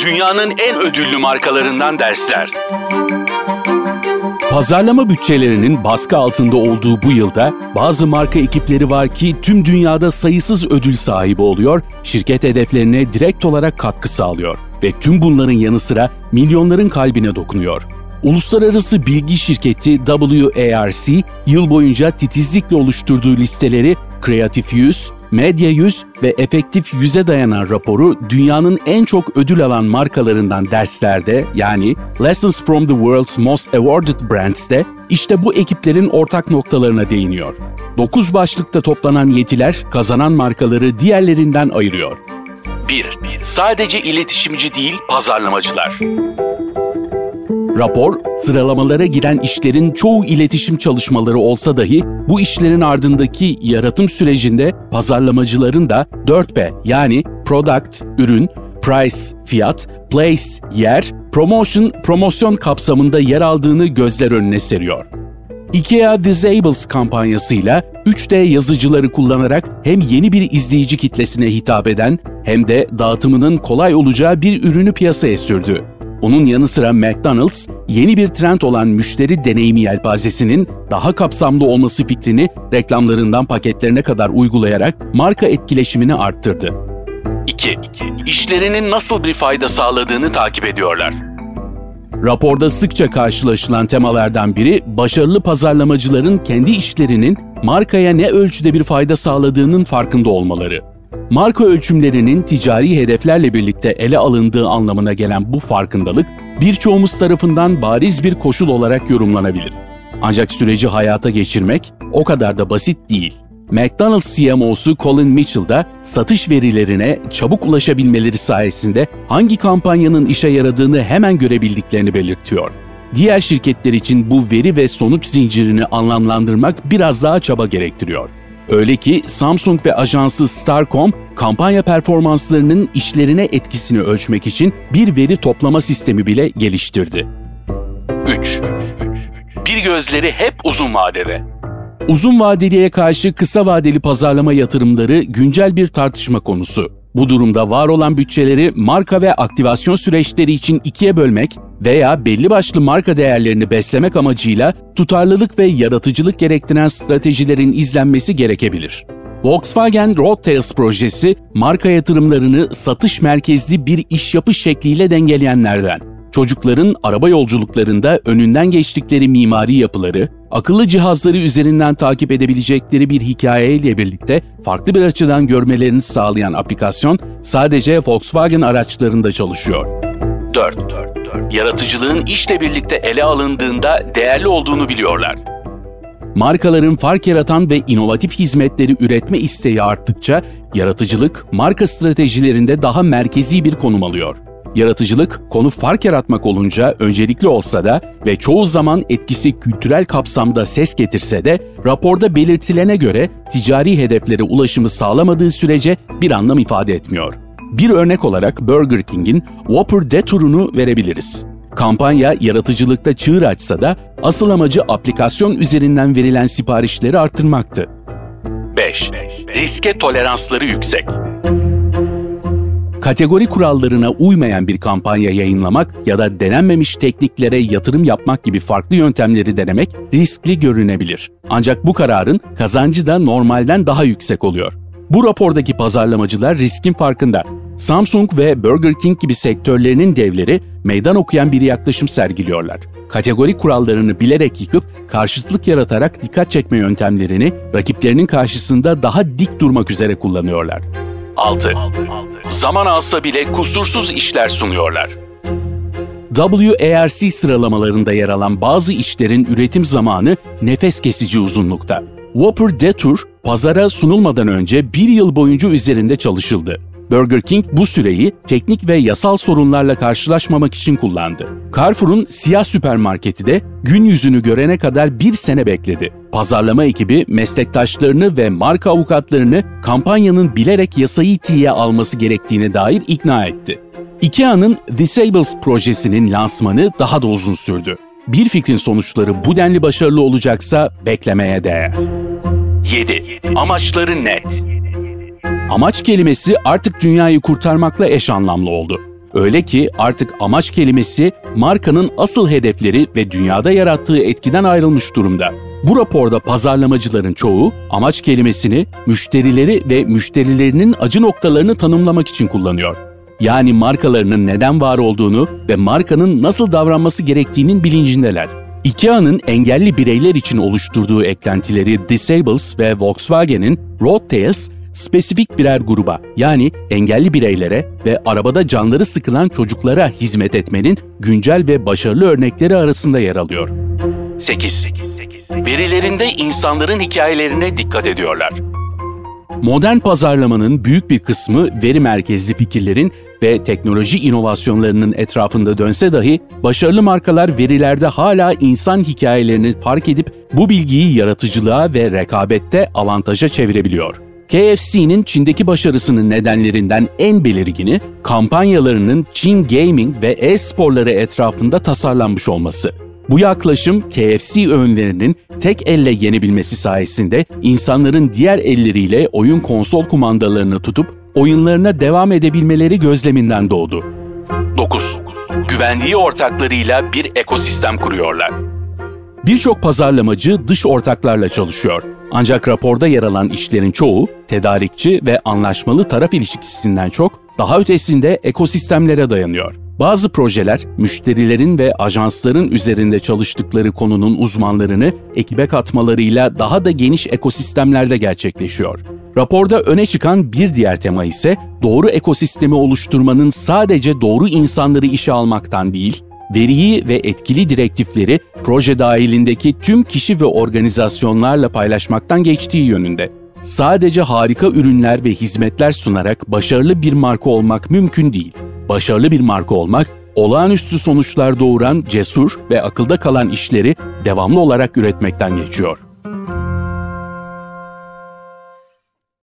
Dünyanın en ödüllü markalarından dersler. Pazarlama bütçelerinin baskı altında olduğu bu yılda bazı marka ekipleri var ki tüm dünyada sayısız ödül sahibi oluyor, şirket hedeflerine direkt olarak katkı sağlıyor ve tüm bunların yanı sıra milyonların kalbine dokunuyor. Uluslararası bilgi şirketi WARC yıl boyunca titizlikle oluşturduğu listeleri Creative 100, Medya 100 ve Efektif 100'e dayanan raporu dünyanın en çok ödül alan markalarından derslerde yani Lessons from the World's Most Awarded Brands'te işte bu ekiplerin ortak noktalarına değiniyor. 9 başlıkta toplanan yetiler kazanan markaları diğerlerinden ayırıyor. 1. Sadece iletişimci değil, pazarlamacılar. Rapor, sıralamalara giren işlerin çoğu iletişim çalışmaları olsa dahi bu işlerin ardındaki yaratım sürecinde pazarlamacıların da 4P yani product, ürün, price, fiyat, place, yer, promotion, promosyon kapsamında yer aldığını gözler önüne seriyor. IKEA Disables kampanyasıyla 3D yazıcıları kullanarak hem yeni bir izleyici kitlesine hitap eden hem de dağıtımının kolay olacağı bir ürünü piyasaya sürdü. Onun yanı sıra McDonald's yeni bir trend olan müşteri deneyimi yelpazesinin daha kapsamlı olması fikrini reklamlarından paketlerine kadar uygulayarak marka etkileşimini arttırdı. 2. İşlerinin nasıl bir fayda sağladığını takip ediyorlar. Raporda sıkça karşılaşılan temalardan biri başarılı pazarlamacıların kendi işlerinin markaya ne ölçüde bir fayda sağladığının farkında olmaları. Marka ölçümlerinin ticari hedeflerle birlikte ele alındığı anlamına gelen bu farkındalık birçoğumuz tarafından bariz bir koşul olarak yorumlanabilir. Ancak süreci hayata geçirmek o kadar da basit değil. McDonald's CMO'su Colin Mitchell da satış verilerine çabuk ulaşabilmeleri sayesinde hangi kampanyanın işe yaradığını hemen görebildiklerini belirtiyor. Diğer şirketler için bu veri ve sonuç zincirini anlamlandırmak biraz daha çaba gerektiriyor. Öyle ki Samsung ve ajansı Starcom kampanya performanslarının işlerine etkisini ölçmek için bir veri toplama sistemi bile geliştirdi. 3. Bir gözleri hep uzun vadede. Uzun vadeliye karşı kısa vadeli pazarlama yatırımları güncel bir tartışma konusu. Bu durumda var olan bütçeleri marka ve aktivasyon süreçleri için ikiye bölmek veya belli başlı marka değerlerini beslemek amacıyla tutarlılık ve yaratıcılık gerektiren stratejilerin izlenmesi gerekebilir. Volkswagen Roadtails projesi marka yatırımlarını satış merkezli bir iş yapış şekliyle dengeleyenlerden. Çocukların araba yolculuklarında önünden geçtikleri mimari yapıları, akıllı cihazları üzerinden takip edebilecekleri bir hikayeyle birlikte farklı bir açıdan görmelerini sağlayan aplikasyon sadece Volkswagen araçlarında çalışıyor. 4. Yaratıcılığın işle birlikte ele alındığında değerli olduğunu biliyorlar. Markaların fark yaratan ve inovatif hizmetleri üretme isteği arttıkça yaratıcılık marka stratejilerinde daha merkezi bir konum alıyor. Yaratıcılık konu fark yaratmak olunca öncelikli olsa da ve çoğu zaman etkisi kültürel kapsamda ses getirse de raporda belirtilene göre ticari hedeflere ulaşımı sağlamadığı sürece bir anlam ifade etmiyor. Bir örnek olarak Burger King'in Whopper Detour'unu verebiliriz. Kampanya yaratıcılıkta çığır açsa da asıl amacı aplikasyon üzerinden verilen siparişleri arttırmaktı. 5. Riske toleransları yüksek. Kategori kurallarına uymayan bir kampanya yayınlamak ya da denenmemiş tekniklere yatırım yapmak gibi farklı yöntemleri denemek riskli görünebilir. Ancak bu kararın kazancı da normalden daha yüksek oluyor. Bu rapordaki pazarlamacılar riskin farkında. Samsung ve Burger King gibi sektörlerinin devleri meydan okuyan bir yaklaşım sergiliyorlar. Kategori kurallarını bilerek yıkıp karşıtlık yaratarak dikkat çekme yöntemlerini rakiplerinin karşısında daha dik durmak üzere kullanıyorlar. 6. Zaman alsa bile kusursuz işler sunuyorlar. WARC sıralamalarında yer alan bazı işlerin üretim zamanı nefes kesici uzunlukta. Whopper Detour, pazara sunulmadan önce bir yıl boyunca üzerinde çalışıldı. Burger King bu süreyi teknik ve yasal sorunlarla karşılaşmamak için kullandı. Carrefour'un siyah süpermarketi de gün yüzünü görene kadar bir sene bekledi. Pazarlama ekibi meslektaşlarını ve marka avukatlarını kampanyanın bilerek yasayı tiye alması gerektiğine dair ikna etti. IKEA'nın Disables projesinin lansmanı daha da uzun sürdü. Bir fikrin sonuçları bu denli başarılı olacaksa beklemeye değer. 7. Amaçları net. Amaç kelimesi artık dünyayı kurtarmakla eş anlamlı oldu. Öyle ki artık amaç kelimesi markanın asıl hedefleri ve dünyada yarattığı etkiden ayrılmış durumda. Bu raporda pazarlamacıların çoğu amaç kelimesini müşterileri ve müşterilerinin acı noktalarını tanımlamak için kullanıyor. Yani markalarının neden var olduğunu ve markanın nasıl davranması gerektiğinin bilincindeler. IKEA'nın engelli bireyler için oluşturduğu eklentileri Disables ve Volkswagen'in Road Tales spesifik birer gruba yani engelli bireylere ve arabada canları sıkılan çocuklara hizmet etmenin güncel ve başarılı örnekleri arasında yer alıyor. 8. Verilerinde insanların hikayelerine dikkat ediyorlar. Modern pazarlamanın büyük bir kısmı veri merkezli fikirlerin ve teknoloji inovasyonlarının etrafında dönse dahi başarılı markalar verilerde hala insan hikayelerini fark edip bu bilgiyi yaratıcılığa ve rekabette avantaja çevirebiliyor. KFC'nin Çin'deki başarısının nedenlerinden en belirgini kampanyalarının Çin gaming ve e-sporları etrafında tasarlanmış olması. Bu yaklaşım KFC öğünlerinin tek elle yenebilmesi sayesinde insanların diğer elleriyle oyun konsol kumandalarını tutup oyunlarına devam edebilmeleri gözleminden doğdu. 9. Güvenliği ortaklarıyla bir ekosistem kuruyorlar. Birçok pazarlamacı dış ortaklarla çalışıyor. Ancak raporda yer alan işlerin çoğu tedarikçi ve anlaşmalı taraf ilişkisinden çok daha ötesinde ekosistemlere dayanıyor. Bazı projeler müşterilerin ve ajansların üzerinde çalıştıkları konunun uzmanlarını ekibe katmalarıyla daha da geniş ekosistemlerde gerçekleşiyor. Raporda öne çıkan bir diğer tema ise doğru ekosistemi oluşturmanın sadece doğru insanları işe almaktan değil, veriyi ve etkili direktifleri proje dahilindeki tüm kişi ve organizasyonlarla paylaşmaktan geçtiği yönünde. Sadece harika ürünler ve hizmetler sunarak başarılı bir marka olmak mümkün değil. Başarılı bir marka olmak, olağanüstü sonuçlar doğuran cesur ve akılda kalan işleri devamlı olarak üretmekten geçiyor.